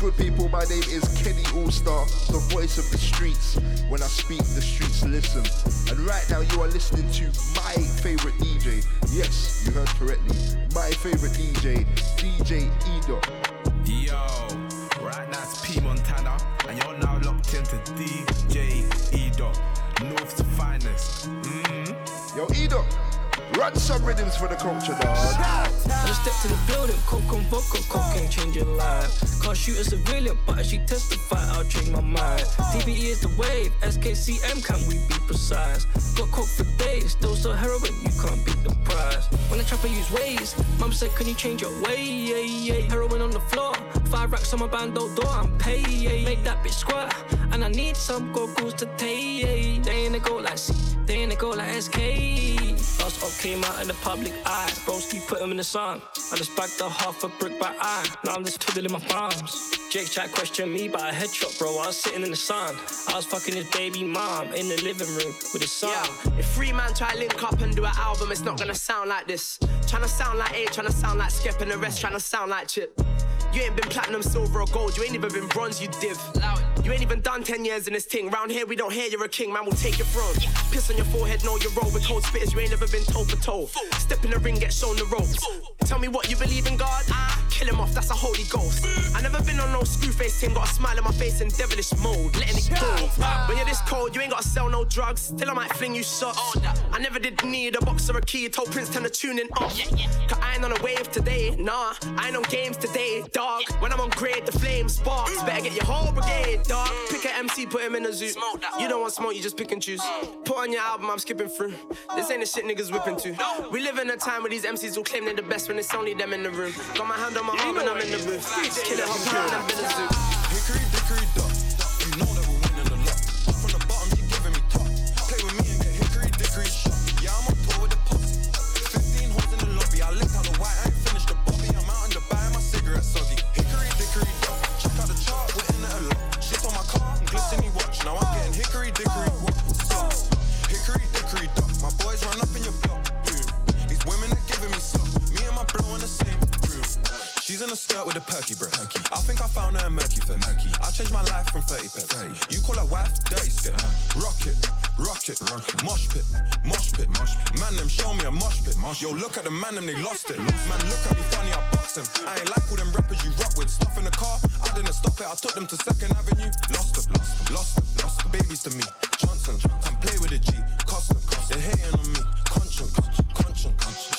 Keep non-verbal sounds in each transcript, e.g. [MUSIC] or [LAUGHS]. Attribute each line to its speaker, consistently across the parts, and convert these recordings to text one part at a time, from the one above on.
Speaker 1: good, people? My name is Kenny Allstar, the voice of the streets. When I speak, the streets listen. And right now, you are listening to my favorite DJ. Yes, you heard correctly. My favorite DJ, DJ Edo.
Speaker 2: Yo, right now it's P Montana, and you're now locked into DJ Edo, North's finest. Mm-hmm.
Speaker 1: Yo, Edo. Run some rhythms for the culture, dog.
Speaker 3: I step to the building, coke and vodka, cocaine change your life. Can't shoot a civilian, but as she testify, I'll change my mind. DBE is the wave, SKCM, can we be precise? Got coke for days, still so heroin, you can't beat the prize. When the trapper use ways, mum said, can you change your way? Yeah, yeah. Heroin on the floor, five racks on my bando door, I'm paid. Yeah. Make that bitch squat, and I need some goggles to take. They ain't a go like C, they ain't a go like SK. Up came out in the public eye. Broski put him in the sun. I just bagged a half a brick by eye. Now I'm just twiddling my thumbs. Jake Jack questioned me by a headshot, bro. I was sitting in the sun. I was fucking his baby mom in the living room with his son.
Speaker 4: Yeah. If three man try link up and do an album, it's not gonna sound like this. Tryna sound like A, tryna sound like Skep, and the rest tryna sound like Chip. You ain't been platinum, silver, or gold. You ain't even been bronze, you div. You ain't even done 10 years in this thing. Round here, we don't hear you're a king, man, we'll take your throne. Piss on your forehead, know you roll with cold spitters. You ain't never been toe for toe. Step in the ring, get shown the ropes. Tell me what you believe in God? Ah, kill him off, that's a holy ghost. I never been on no screw face team, got a smile on my face in devilish mode, letting it go. When you're this cold, you ain't gotta sell no drugs. Still, I might fling you shots. I never did need a box or a key. Told Prince turn the tune in off. Cause I ain't on a wave today, nah. I ain't on games today, dog. When I'm on grade, the flame sparks. Better get your whole brigade, dog. Pick a MC, put him in a zoo. You don't want smoke, you just pick and choose. Put on your album, I'm skipping through. This ain't the shit niggas whipping to. We live in a time where these MCs will claim they're the best when it's only them in the room. Got my hand on my arm and I'm in the booth. Kill it, hop around and build a zoo.
Speaker 5: Hickory dickory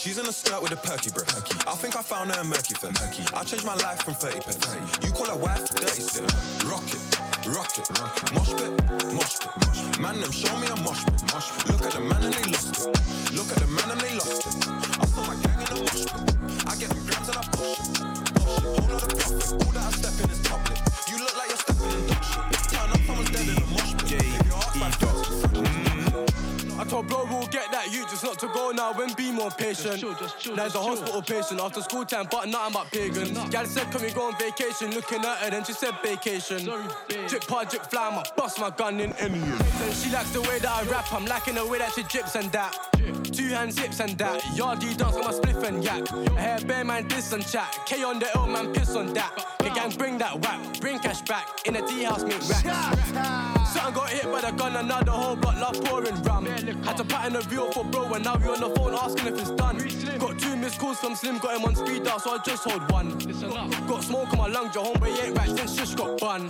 Speaker 5: She's in a skirt with a perky bro. I think I found her a murky fit. I changed my life from 30 pet. You call her wife, dirty step. Rock it, rock it, mosh pit, mosh pit. Man, them show me a mosh pit. Mosh pit. Look at the man and they lost it. Look at the man and they lost it. I saw my gang in a mosh pit. I get them grams and I push it. Push it, lot of profit. All that I step in is public.
Speaker 6: Told bro we'll get that you just not to go now and be more patient. now he's a hospital patient after school time, but nothing but pagan. Gal said, Can we go on vacation? Looking at her, then she said vacation. Drip pod, drip fly, I bust my gun in any. Then she likes the way that I rap, I'm liking the way that she drips and that. Two hand zips and that. Yardie dance on my spliff and yak. A hair bear man diss and chat. K on the L man piss on that. The gang bring that whack, bring cash back. In a tea house make rack. Something got hit by the gun and now the whole block love pouring rum. Had to pattern a reel for bro and now we on the phone asking if it's done. Got two missed calls from Slim, got him on speed dial, so I just hold one. Got smoke on my lungs, your homeboy ain't right since Shush got bun.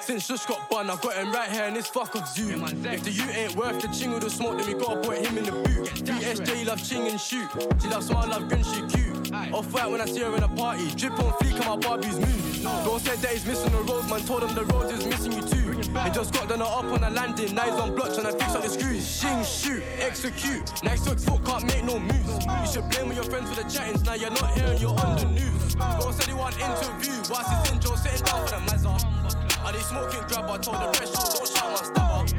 Speaker 6: Since Shush got bun, I got him right here in this fuck of zoo. If the you ain't worth the ching or the smoke, then we gotta put him in the boot. BSJ love ching and shoot. She love smile, love grin, she cute. Off white when I see her in a party. Drip on fleek on my Barbie's move. Bro said that he's missing the roads, man. Told him the road is missing you too. He just got done up on the landing. Now he's on block trying to fix up the screws. Shing, shoot, execute. Next week, foot can't make no moves. You should blame your friends for the chattings. Now you're not here and you're on the news. Bro said he want interview. Whilst he's in Joe sitting down for the mazza. Are they smoking grab? I told the show, don't shout my stabber.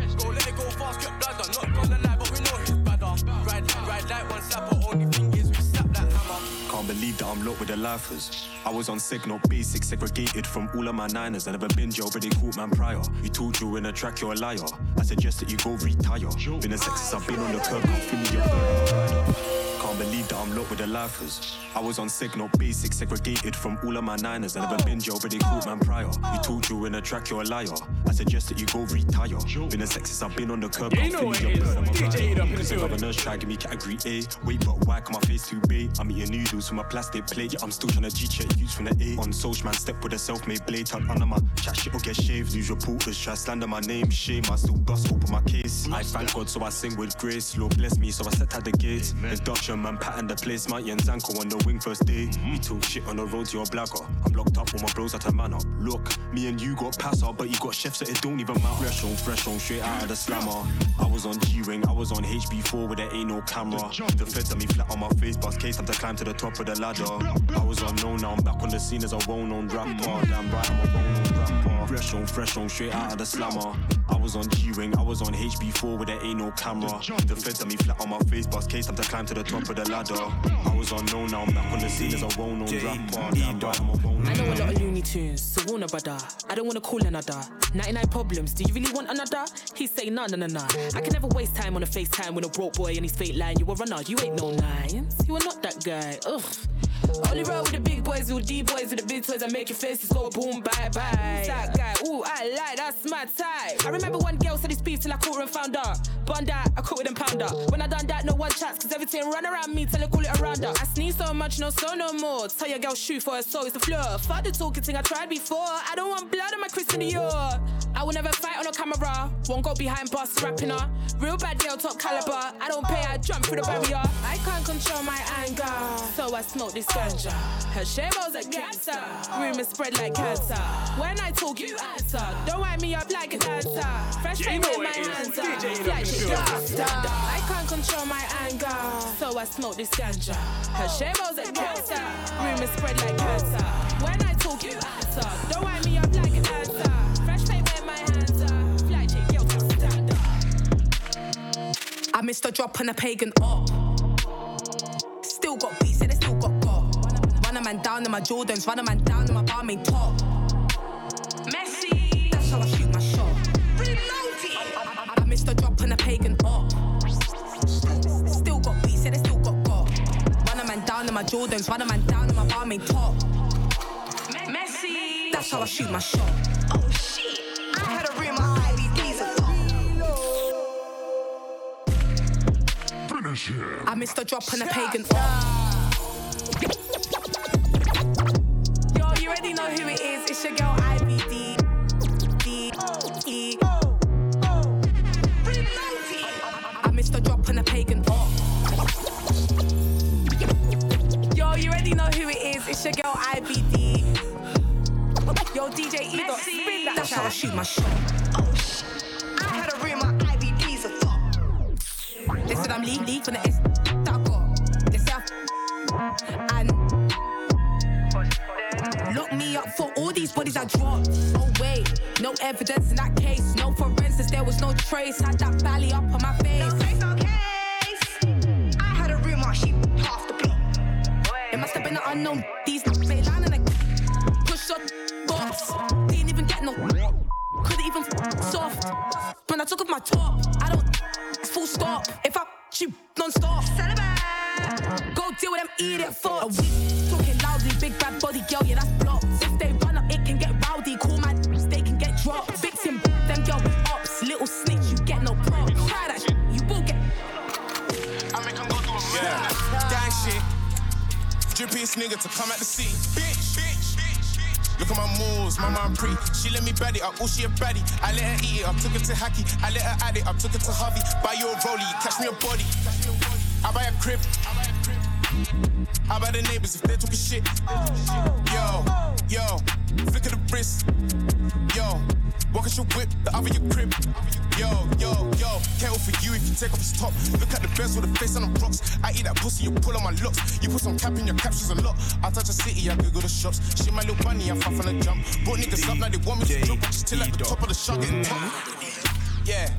Speaker 6: That
Speaker 7: I'm locked with the lifers. I was on signal, basic, segregated from all of my niners. I never been jail, already caught man prior. You told you in a track, you're a liar. I suggest that you go retire. Been a sexist, I've been on the curb, can't feel burning. Can't believe that I'm locked with the lifers. I was on sig, not basic, segregated from all of my niners. I never been jail, already caught man prior. You told you in a track, you're a liar. I suggest that you go retire. Been a sexist, I've been on the curb.
Speaker 8: Yeah, you know what it is. DJ Edo up in the building.
Speaker 7: governors try give me category A. Eh? Wait, but why can my face too big? I'm eating noodles from a plastic plate. Yeah, I'm still trying to G-check use from the A. On social, man, step with a self-made blade. Tuck under my chat shit or get shaved. News reporters try slander my name. Shame, I still bust open my case. I thank God, so I sing with grace. Lord bless me, so I set at the gates. Introduction, man, pattern the place. Mighty and Zanko on the wing first day. We talk shit on the road to your blagger. I'm locked up, all my bros at a man up. Look, me and you got pass up, but you got chefs that it don't even matter. Fresh on, fresh on, straight out of the slammer. I was on G-Wing, I was on HB4 where there ain't no camera. The feds on me flat on my face, bust case, time to climb to the top of the ladder. I was unknown, now I'm back on the scene as a well-known rapper. Damn right, I'm a well-known rapper. Fresh on, fresh on, straight out of the slammer. I was on G-Wing, I was on HB4 where there ain't no camera. The feds on me flat on my face, bust case, time to climb to the top of the ladder. I was unknown, now I'm back on the scene as a well-known rapper. Damn right, I'm a well-known
Speaker 9: I know a lot of Looney Tunes, so Warner brother. I don't wanna call another. 99 problems, do you really want another? He say nah, nah, nah, nah. I can never waste time on a FaceTime with a broke boy and his fake line. You a runner, you ain't no nines. You are not that guy, ugh. Only roll with the big boys, with D boys, with the big toys, I make your faces go boom, bye bye. That guy? Ooh, I like, that's my type. I remember one girl said this beef till I caught her and found her. Bun that, I caught with them pounder. When I done that, no one chats, cause everything run around me till I call it a rounder. I sneeze so much, no so no more. Tell your girl shoot for her soul, it's the floor. Fuck the talking thing I tried before. I don't want blood on my Christian Dior. I will never fight on a camera. Won't go behind bars rapping her. Real bad girl, top caliber. I don't pay, I jump through the barrier. I can't control my anger, so I smoke this ganja. Her shameless a cancer. Rumors spread like cancer. When I talk, you answer. Don't wind me up like a dancer. Fresh
Speaker 8: Yeah, you
Speaker 9: with my hands
Speaker 8: DJ
Speaker 9: up.
Speaker 8: Edo
Speaker 9: Fly
Speaker 8: in the
Speaker 9: shit
Speaker 8: building.
Speaker 9: faster. I can't control my anger, so I smoke this ganja. Her shameless a cancer. Rumors spread like cancer. When I talk, you answer. Don't wind me up like a dancer. Fresh paint with my hands up. Fly chick, yo. I missed a drop on a pagan up. Still got beats, and man down in my Jordans, run a man down in my barmaid top. Messi, that's how I shoot my shot. I, I, I missed a drop on a pagan up. Still got beats, and I still got got. Run a man down in my Jordans, run a man down in my barmaid top. Messi, that's how I shoot my shot.
Speaker 10: Oh shit, I had a read my IVDs and
Speaker 9: I missed a drop on a pagan up. My shot. Idiot fucks. A week talking loudly, big bad body girl, yeah, that's blocked. If they run up, it can get rowdy. Call my they can get dropped. Victim, them girl ops, little snitch, you get no props. Try that shit, you will get.
Speaker 11: Yeah, gang shit. Drippiest nigga to come at the sea. Bitch, bitch, bitch. Look at my moves, my mom pre. She let me bad it up, oh she a baddie. I let her eat it up, took it to Hacky. I let her add it up, took it to Harvey. Buy you a rollie, catch me a body. I buy a crib. How about the neighbors if they're talking shit? Yo, yo, flick of the wrist. Yo, walk at your whip, the other your crib. Yo, yo, yo, careful for you if you take off his top. Look at the best with the face on the rocks. I eat that pussy, you pull on my locks. You put some cap in your captions a lot. I touch a city, I Google the shops. Shit, my little bunny, I fuck on the jump. Brought niggas up like they want me to drop. I just till at the top of the shot, getting top. Yeah.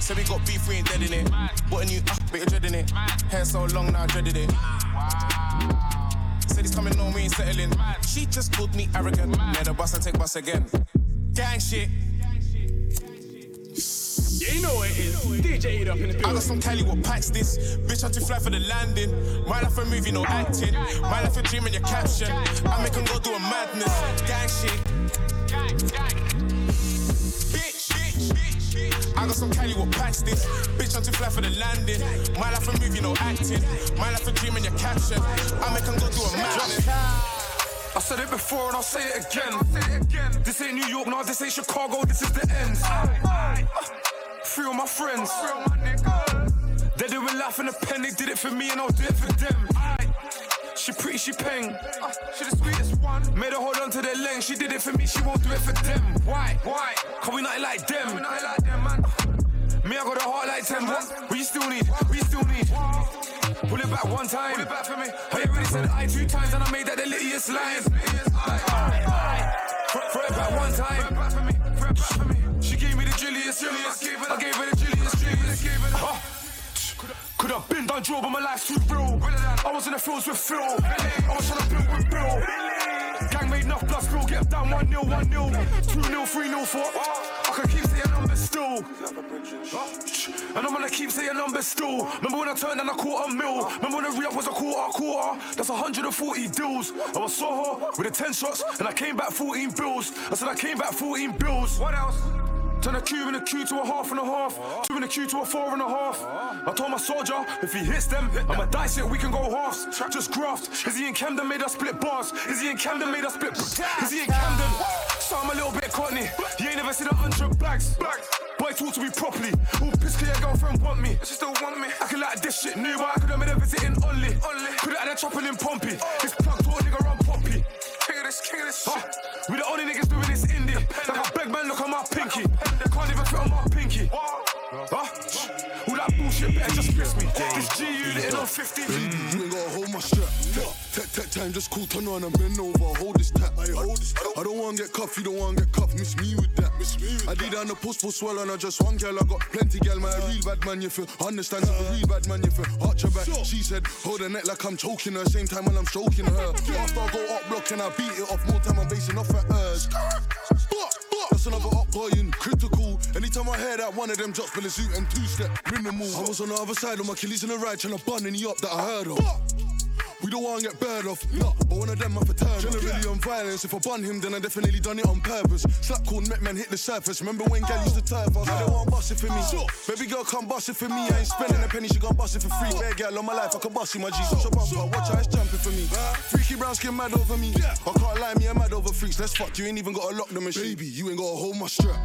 Speaker 11: So we got beef, we ain't dead in it. What a new up, but you're dreading it. Hair so long now, I dreaded it. Said he's coming on, we ain't settling. She just called me arrogant. Let the bus and take bus again. Gang shit.
Speaker 8: You know what it is. DJ it up in the
Speaker 12: I got some Cali what packs this. Bitch, I'm too fly for the landing. My life a movie, no acting. My life a dream in your caption. I make make 'em go do a madness. Gang shit. Bitch, bitch, bitch. I got some Cali what packs this. Bitch, I'm too fly for the landing. My life a movie, no acting. My life a dream your caption. I make go do a.
Speaker 13: I said it before and I'll say it again. This ain't New York, no, this ain't Chicago, this is the end. Three of my friends. They're doing life in a pen, they did it for me and I'll do it for them. She pretty, she peng. Uh, she the sweetest one. Made her hold on to their length. She did it for me, she won't do it for them. Why? Why? Cause we not like them. We not like them, man. Me, I got a heart like 10. What? We still need, we still need. Pull it back one time. Pull it back for me. I already said I two times and I made that the littiest line. Throw throw it back one time. She gave me the drilliest, drilliest. I gave her the drilliest, drilliest. Huh? Been done Joe, but my life's too real. I was in the fields with Phil. I was trying to build with Bill. Gang made enough blood spill, get down 1 0, 1 0, 2 0, 3 0, 4. Uh, I can keep saying numbers still. And I'm gonna keep saying numbers still. Remember when I turned caught a mill? Remember when the re up was a quarter, quarter? That's 140 deals. I was Soho with the 10 shots, and I came back 14 bills. I said I came back 14 bills. What else? Turn a cube in a Q to a half and a half. Two in a Q to a four and a half. I told my soldier, if he hits them, I'ma dice it, we can go halves. Just graft. Is he in Camden made us split bars? Is he in Camden made us split Is he in Camden? So I'm a little bit cockney. You ain't never seen a hundred bags. Boy, talk to me properly. All cause your girlfriend want me. She still want me. I can like this shit new, but I could have made a visit in Only. Could have had a chopping in Pompey. This plug a nigga this, king this shit. We the only niggas doing this indie. Like a black man, look at my pinky. They can't even fit on my pinky. Huh? All that bullshit better just miss me. This G unit on 50.
Speaker 14: Baby, you ain't gotta hold my strap. Time, just cool, turn on and bend over. Hold this tap. I hold this tap. I don't wanna get cuffed, you don't wanna get cuffed. Miss me with that. Miss me with I did on the post for swallow and I just one girl. I got plenty girl, man. A real bad man, you feel. Understand, if a real bad man, you feel. Arch her back. She said, hold her neck like I'm choking her. Same time when I'm stroking her. After I go up block and I beat it off, more time I'm basing off at hers. That's another up going critical. Anytime I hear that one of them drops, Billy suit and two step minimal. I was on the other side of my Achilles in the right, trying to bun any up that I heard of. We don't wanna get bird off, no, but one of them I for turn. Generally on violence, if I bun him, then I definitely done it on purpose. Slap called met man hit the surface. Remember when gal used to turf us? I don't want bust it for me. Baby girl come bust it for me. I ain't spending a penny, she gon' bust it for free. Bad girl on my life, I can bust it, my G. Push a bumper, watch how it's jumping for me. Freaky brown skin mad over me. I can't lie, me I'm mad over freaks. Let's fuck, you ain't even gotta lock the machine. Baby, you ain't gotta hold my strap.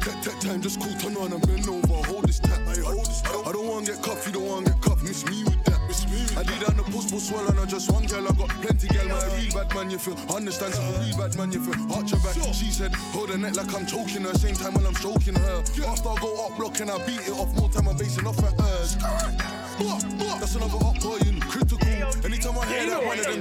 Speaker 14: Tech, tech time, just cool, turn on and bend over. Hold this tap, I hold this tap. I don't wanna get cuffed, you don't wanna get cuffed. Miss me with that. I did on the post, post swallow, and I just one girl. I got plenty girl. A real bad man, you feel. Understand, so real bad man, you feel. Arch her back. She said, hold her neck like I'm choking her. Same time when I'm stroking her. After I go up block and I beat it off, more time I'm basing off at That's another hot up going critical. Anytime I hear that one of them,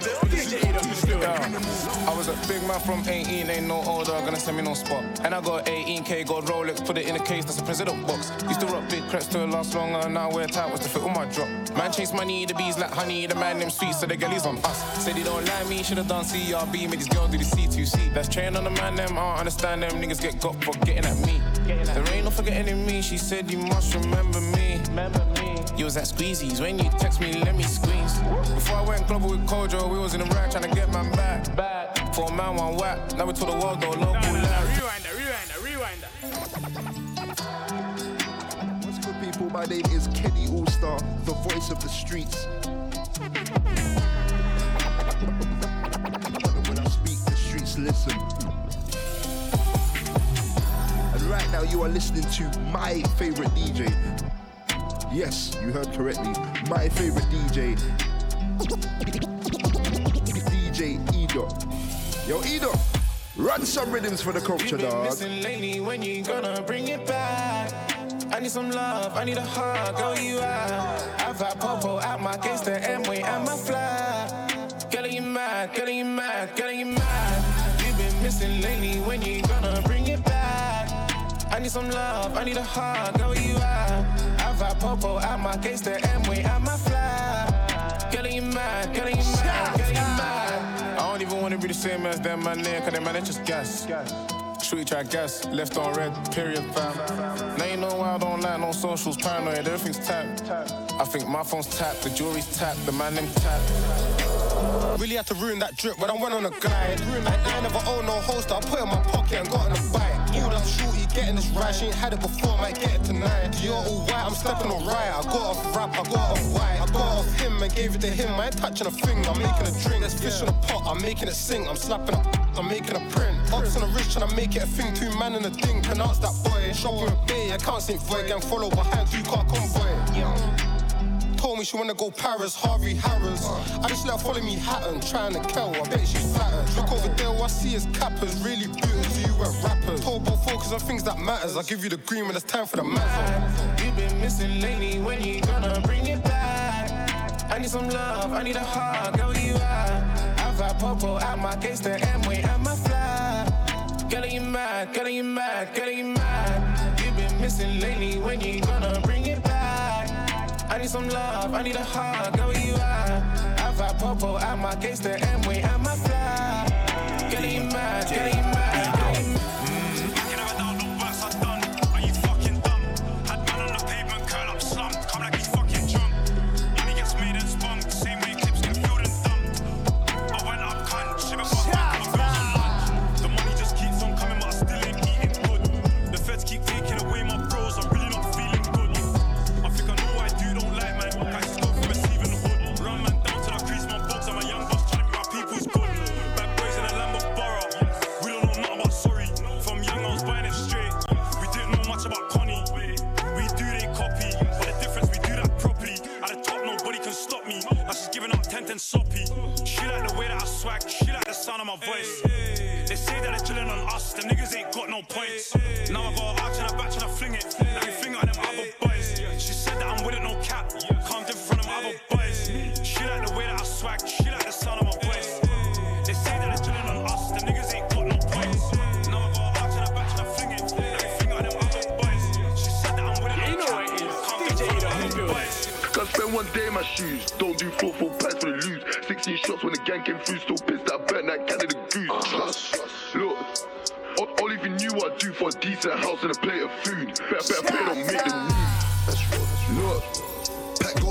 Speaker 11: I was a big man from 18, ain't no older, gonna send me no spot. And I got 18k gold Rolex, put it in a case, that's a president box. Used to rock big crepes to last longer, now wear tight was to fit all my drop. Man chase money, the bees like honey, the man them sweet, so the girlies on us. Said he don't like me, should've done CRB, made these girls do the C2C. That's train on the man, them, I don't understand them, niggas get got for getting at me. There ain't no forgetting in me, she said you must remember me. Remember me. You was at Squeezies, when you text me, let me squeeze. Before I went global with Kojo, we was in the rack trying to get man back. back. For a man, one whack, now we to the world, though, local lad.
Speaker 8: Rewinder, rewinder, rewinder.
Speaker 14: What's good, people? My name is Kenny Allstar, the voice of the streets. When I speak, the streets listen. And right now, you are listening to my favorite DJ. Yes, you heard correctly. My favorite DJ, DJ Edo. Yo, Edo, run some rhythms for the culture,
Speaker 11: been
Speaker 14: dog.
Speaker 11: missing lately, when you gonna bring it back? I need some love, I need a hug, girl, you are. I've had Popo at my gangster and my fly. Getting you mad, getting you mad, getting you mad. You've been missing lately, when you gonna bring it back? I need some love, I need a hug, girl, you are. I've had Popo at my gangster M-way and my fly. Getting you mad, getting you mad, getting you mad. I don't even wanna be the same as them, man, there, cause they just gas.
Speaker 15: Shooty try gas, left on red, period fam. Now you know why I don't like no socials, paranoid, everything's tapped. I think my phone's tapped, the jewelry's tapped, the man them tapped. Really had to ruin that drip when I went on a glide. I, I never owned no holster, I put it in my pocket and got on a bike. Getting this right, she ain't had it before, might get it tonight. You're all white, I'm stepping on right. I got off rap, I got off white. I got off him and gave it to him. I ain't touching a thing, I'm making a drink. There's fish in a pot, I'm making it sing. I'm slapping up, I'm making a print. Ups on the rich and I make it a thing. Two man in a thing, pronounce that boy. Shopping with Bay, I can't sing boy. Gang follow behind, two car convoy. Told me she wanna go Paris, Harvey Harris. I just let her follow me Hatton, trying to kill. I bet she's flattered. Look over there, what I see is cappers, really beautiful. You were rappers. Told about focus on things that matters. I give you the green when it's time for the matter.
Speaker 16: You've been missing lately when you gonna bring it back. I need some love, I need a hug, girl, you are. I've had popo at my gangster Amway at my fly. Getting you mad, getting you mad, getting you mad. You've been missing lately when you gonna bring it back. Need some love, I need a hug, girl, you are. I've had popo at my gangster Amway at my fly. Getting you mad, getting you mad,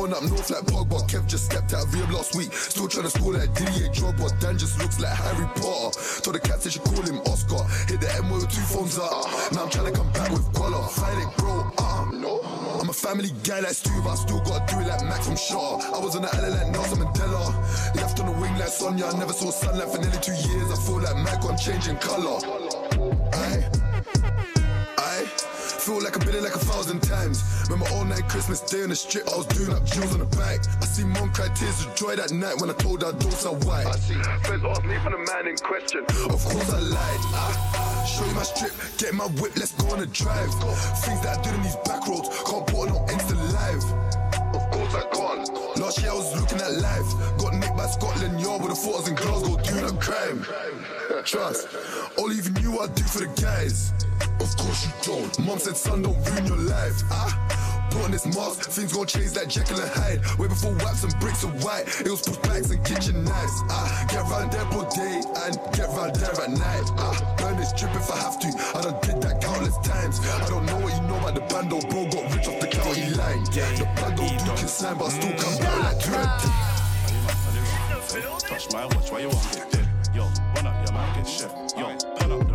Speaker 17: going up north like Pogba. Kev just stepped out of Rehab last week. Still trying to score like Didier Drogba. Dan just looks like Harry Potter. Told the cats they should call him Oscar. Hit the M with two phones up. Now I'm trying to come back with collar. Fight it, bro. Uh, no. I'm a family guy like Stu, but I still gotta do it like Max from Shaw. I was on the island like Nelson Mandela. Left on the wing like Sonia. I never saw sunlight for nearly two years. I feel like Michael, I'm changing color. Feel like I've been in like a thousand times. Remember all night Christmas Day on the strip, I was doing up jewels on the back. I see mom cry tears of joy that night when I told her I don't sell white. I see friends ask me for the man in question. Of course I lied. Ah, show you my strip, get my whip, let's go on a drive. Things that I did in these back roads, can't put on no instant live. Of course I can't. Last year I was looking at life. Got nicked by Scotland Yard with the I was in Glasgow doing a crime. Trust. All even knew what I'd do for the guys. Of course you don't. Mom said, son, don't ruin your life. Ah, put on this mask, things gon' change like Jekyll and Hyde. Way before waps and bricks are white, it was push bags and kitchen knives. Ah, get round there all day and get round there at night. Ah, burn this drip if I have to. I done did that countless times. I don't know what you know about the bando, bro. Got rich off the county line. The bando do consign, but I still come back like dread.
Speaker 2: Touch my watch, why you want me dead? Yo, run up, your man get chef. Yo, turn up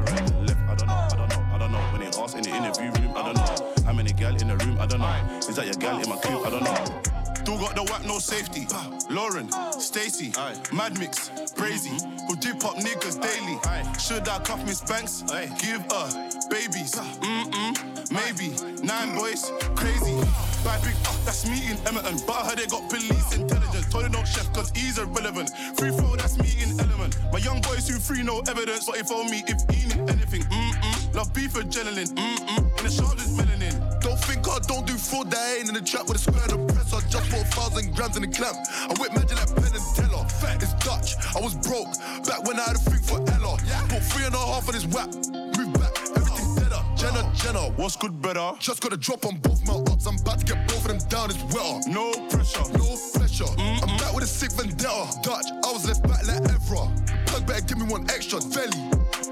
Speaker 2: interview room, I don't know. How many gal in the room, I don't know. Is that your gal in my coupe? I don't know.
Speaker 18: Still got the whack, no safety. Lauren, Stacy, Mad Mix, Brazy, mm-hmm. who dip up niggas daily. Should I cuff Miss Banks? Give her babies. Mm-mm, maybe. Nine boys, crazy. Buy big up, that's me in Emerton. But I heard they got police intelligence. Told them don't chef, cause he's irrelevant. Free throw, that's me in element. My young boys who free, no evidence. But if on me, if he need anything, mm-mm. Love beef adrenaline, mm-mm. And the shoulders melanin.
Speaker 17: Don't think I don't do fraud that ain't in the trap with a square and a press. I just bought a thousand grams in the clamp. I whip magic like Penn and Teller. It's Dutch, I was broke. Back when I had a thing for Ella. Bought three and a half of this whap. Jenna, Jenna,
Speaker 18: what's good, better?
Speaker 17: Just got a drop on both my ups. I'm about to get both of them down, it's wetter.
Speaker 18: No pressure,
Speaker 17: no pressure. I'm back with a sick vendetta. Dutch, I was left back like Evra. Plug better give me one extra, Velly.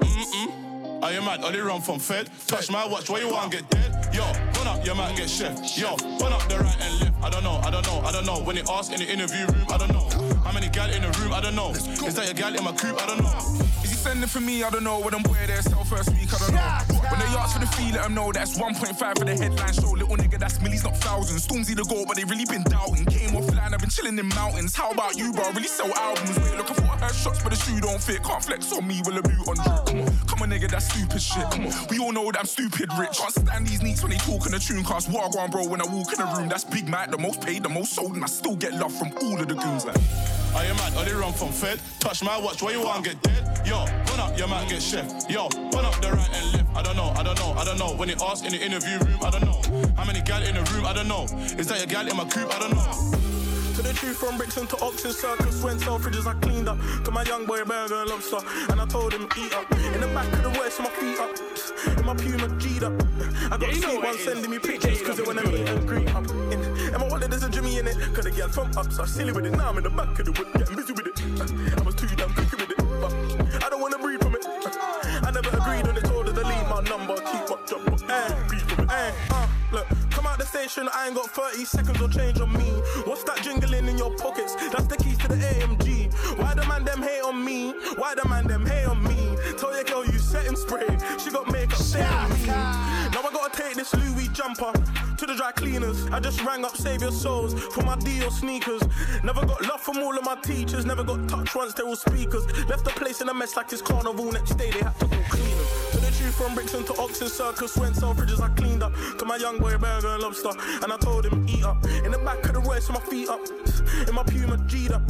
Speaker 18: Mm-mm. Are you mad? Only run from Fed. Touch my watch, where you want to get dead? Yo, run up, you might get chef. Yo, run up the right and left. I don't know, I don't know, I don't know. When they ask in the interview room, I don't know. How many gal in the room? I don't know. Is that your gal in my coupe? I don't know.
Speaker 13: Sending for me? I don't know. When them boy there sell first week, I don't know. When they ask for the fee, let them know that's 1.5 for the headline show. Little nigga, that's millies, not thousands. Stormzy the goal, but they really been doubting. Came offline, I've been chilling in mountains. How about you, bro? Really sell albums. Wait, looking for her shots, but the shoe don't fit. Can't flex on me with a boot on drip. Come on, come on, nigga, that's stupid shit. Come on, we all know that I'm stupid rich. Can't stand these neeks when they talk in the tune cast. on bro, when I walk in the room, that's Big Mac, the most paid, the most sold, and I still get love from all of the goons. Like,
Speaker 18: Are you mad? Only run from Fed. Touch my watch, where you want get dead? Yo, run up, you might get chef. Yo, run up the right and left. I don't know, I don't know, I don't know. When they ask in the interview room, I don't know. How many gal in the room? I don't know. Is that your gal in my coupe? I don't know.
Speaker 19: To the truth from Brixton to Oxford Circus, when Selfridges I cleaned up. To my young boy burger and lobster, and I told him eat up. In the back of the waist, my feet up. In my Puma G'd up. I got
Speaker 8: Yeah, you know
Speaker 19: sweet
Speaker 8: what
Speaker 19: one sending me
Speaker 8: DJ
Speaker 19: pictures, cause they wanna meet and greet up. In, and my there's a Jimmy in it. Cause the girl from up, so silly with it. Now I'm in the back of the whip, getting busy with it. [LAUGHS] I was too damn quick with it. But I don't wanna breathe from it. I never agreed on it, told her to leave my number, keep my job. Eh, breathe from it. Eh, uh, look, come out the station, I ain't got 30 seconds or change on me. What's that jingling in your pockets? That's the keys to the AMG. Why the man them hate on me? Why the man them hate on me? Tell your girl you setting spray. She got makeup on me. Now I gotta take this Louis jumper the dry cleaners. I just rang up Save Your Souls for my Dior sneakers. Never got love from all of my teachers. Never got touch once they were speakers. Left the place in a mess like it's carnival. Next day they had to go clean. To the truth from Brixton to Oxford Circus. Went Selfridges I cleaned up. To my young boy burger and lobster. And I told him eat up. In the back of the Royce with my feet up. In my Puma G'd up.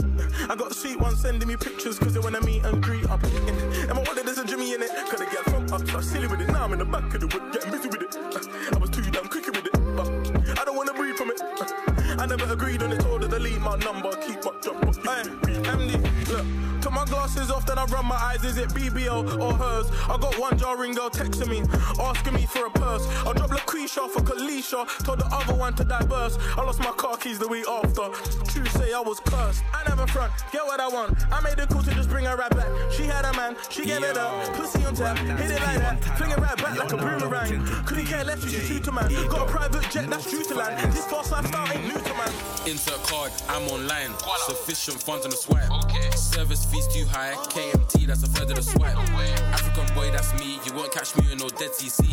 Speaker 19: I got the sweet one sending me pictures cause they wanna meet and greet up. In my wallet there's a Jimmy in it. Cause they get from up. So silly with it. Now I'm in the back of the whip getting busy with it. Her number. Glasses off, then I run my eyes. Is it BBL or hers? I got one jarring girl texting me, asking me for a purse. I dropped LaQuisha for Kalisha, told the other one to diverse. I lost my car keys the week after. True say I was cursed. I never front, get what I want. I made it cool to just bring her right back. She had a man, she gave it up. Pussy on tap, hit it like that. Fling it right back like a boomerang. Couldn't care less, you should shoot a man. Got a private jet, that's true to land. This fast lifestyle ain't new to man.
Speaker 20: Insert card, I'm online. Sufficient funds on the swipe. Service fees too high. KMT, that's a third of the swipe. African boy, that's me. You won't catch me in no dead CC.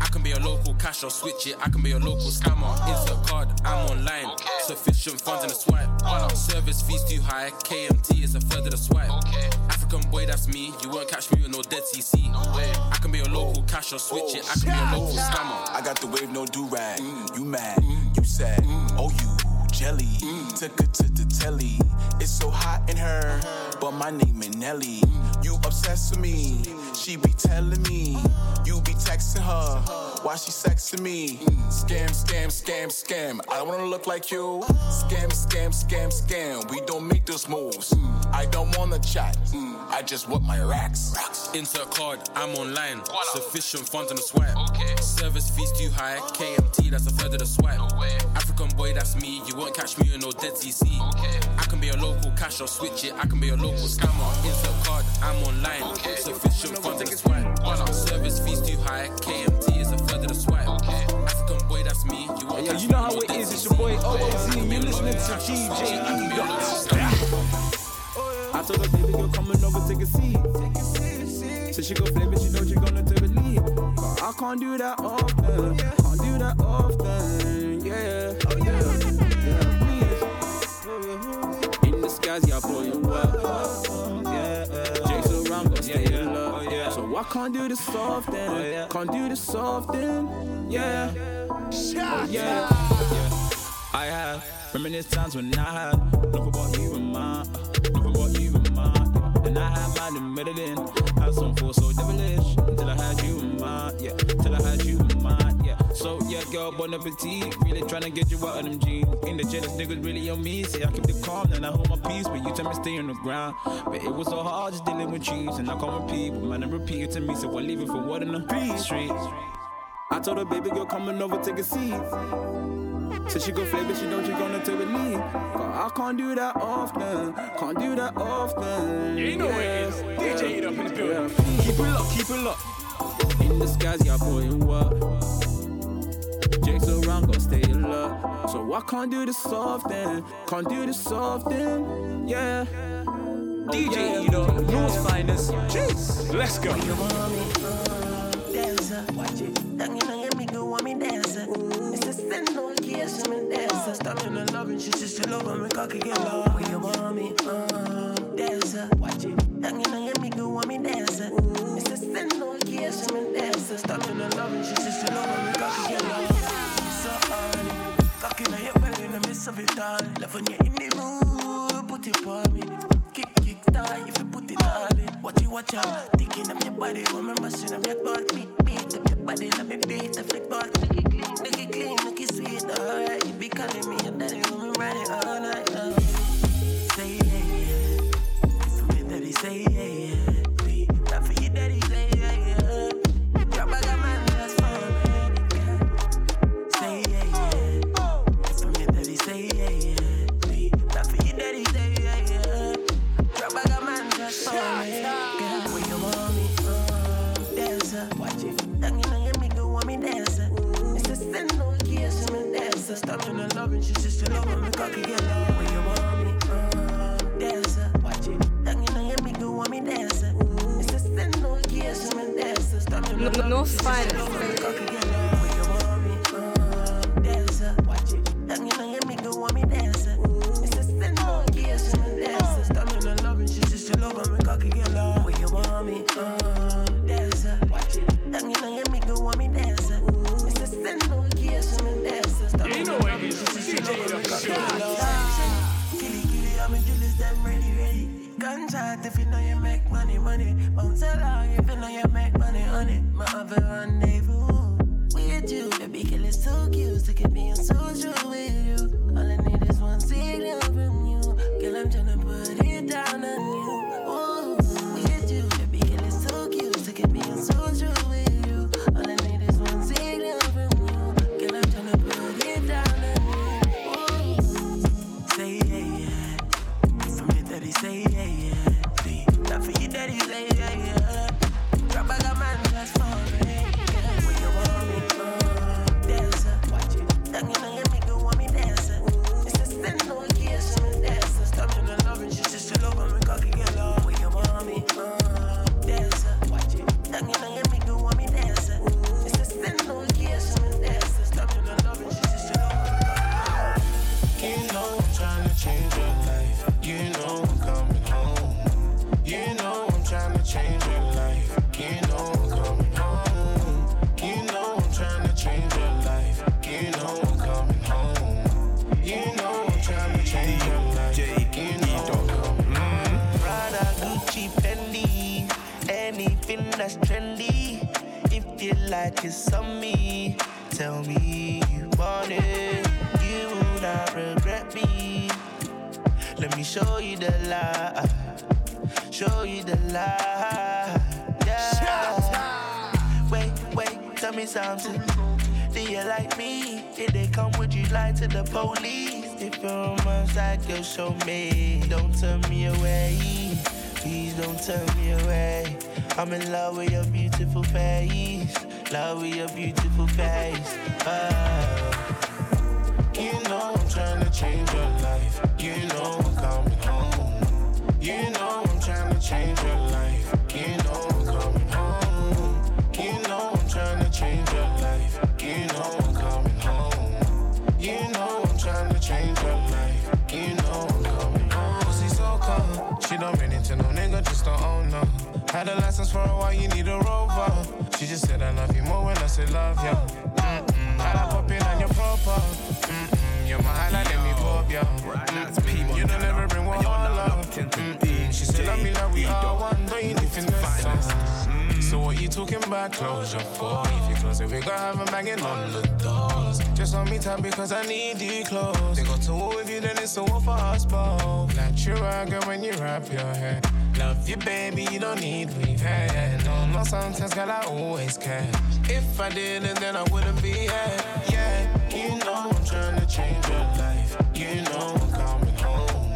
Speaker 20: I can be a local cash or switch it. I can be a local scammer. Insert card, I'm online. Sufficient funds in the swipe. Oh. Service fees too high. KMT is a third of the swipe. African boy, that's me. You won't catch me in no dead CC. I can be a local cash or switch it. I can be a local scammer.
Speaker 2: I got the wave, no do rag. Mm. You mad, mm. you sad, mm. oh you jelly. Took her to the telly. It's so hot in her, but my name is Nelly. You obsessed with me, she be telling me. You be texting her why she sexing me. Scam, scam, scam, scam. I don't wanna look like you. Scam, scam, scam, scam. We don't make those moves. I don't wanna chat. I just want my racks.
Speaker 20: Insert card, I'm online. Sufficient funds on the swipe. Service fees too high. KMT, that's a third of the swipe. African boy, that's me. You won't catch me in no dead CC. I can be a local cash or switch it. I can be a local scammer. Insert card, I'm online. Sufficient funds on the swipe. Service fees too high. KMT is a third of the swipe. African boy, that's me. You won't
Speaker 21: Yeah,
Speaker 20: catch
Speaker 21: you know
Speaker 20: in
Speaker 21: how
Speaker 20: no
Speaker 21: it
Speaker 20: dead
Speaker 21: is. It's your boy OOZ,
Speaker 20: I
Speaker 21: and
Speaker 20: can be
Speaker 21: you're listening to
Speaker 20: cash or switch
Speaker 21: DJ
Speaker 20: it. I can be a local
Speaker 21: Edo.
Speaker 20: scammer.
Speaker 21: I told her, baby, girl, coming over, take a seat. So she go flavor, she know she gonna take a lead. But I can't do that often. Can't do that often. Yeah. Oh, yeah. Yeah. In the skies, yeah, boy, you well. Yeah. Jake's around, got stay in love. Oh, so I can't do this often. Oh, can't do this often. Yeah. Oh, yeah. I have reminisced times when I had nothing about you and mine, nothing about you and mine. And I had mine in Medellin, had some force so devilish until I had you in mine, yeah. Till I had you in mine. So yeah, girl, bon appetit. Really tryna get you out of them jeans. In the jealous niggas really on me. Say I keep the calm, then I hold my peace, but you tell me stay on the ground. But it was so hard just dealing with cheese, and I can't repeat. But man, I repeat it to me, so I leave it for what in the street. I told her, baby girl, coming over, take a seat. So she go flavor, but she know she gonna take lead. Cause I can't do that often, can't do that often.
Speaker 8: Yeah, you know what it is. DJ it up in the building.
Speaker 21: Keep it locked, keep it locked. In disguise, yeah, boy, in work. Jake's around, gotta stay alert. So I can't do this often, can't do this often, yeah. Oh,
Speaker 8: DJ
Speaker 21: yeah.
Speaker 8: Edo, North's finest. Jeez, let's go.
Speaker 22: Me dancer. Stop in the love and she just still over me, cocky get low. When you want me, uh, dancer. Watch it. And young, me go want me dancer. It's a sin, no kiss, me dancer. Stop in the love and she just still over me, cocky get low. So early, cocky now your belly in the midst of it all. Love when you're in the mood, put it on me. Kick, kick, tie if you put it all in. Watch it, watch out. Thinking of your body, remember, sin of your thought. Beat, beat up your body, let me beat up your thought. Make it clean, make it sweet. Alright, calling me your daddy, we ride it all night me dancer. Stop in the love and she just still over me, cocky low. When you want me, uh, dancer. Watch it. And young, me go want me dancer. It's a sin, no kiss, me dancer. Stop in the love
Speaker 23: No
Speaker 22: and If you
Speaker 24: like it's on me, tell me you want it. You will not regret me. Let me show you the light. Show you the light. Yeah. Wait, wait, tell me something. Do you like me? Did they come would you lie to the police? If you're on my side, show me. Don't turn me away. Please don't turn me away. I'm in love with your beautiful face. Love with your beautiful face. Oh.
Speaker 11: You know I'm trying to change your life. You know I'm coming home. You know I'm trying to change your life. You know I'm coming home. You know I'm trying to change your life. You know I'm coming home. You know I'm trying to change your life. You know I'm coming home. Pussy so cold. She don't run into no nigga, just don't own no. Had a license for a while, you need a rover. She just said I love you more when I said love ya. Mm-mm. Had I pop in on your profile. Mm-mm. You're my highlight, let me pop ya. Mm-mm. You don't ever bring one up. Mm-mm. She said love me like we all one, don't you need finesse. So what you talking about closure for? If you close it, we gon' have a banging on the doors. Just on me time because I need you close. They got to war with you, then it's a war for us both. Natural girl when you wrap your hair. Love you, baby, you don't need hair. No, no, sometimes, girl, I always care. If I didn't, then I wouldn't be here. Yeah, you know I'm trying to change your life. You know I'm coming home.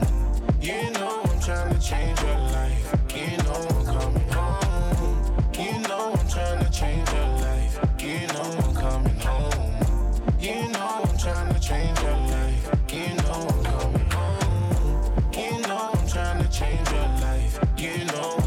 Speaker 11: You know I'm trying to change your life. You know I'm coming home. You know I'm trying to change your life. You know I'm coming home. You know I'm trying to change your life. You know life.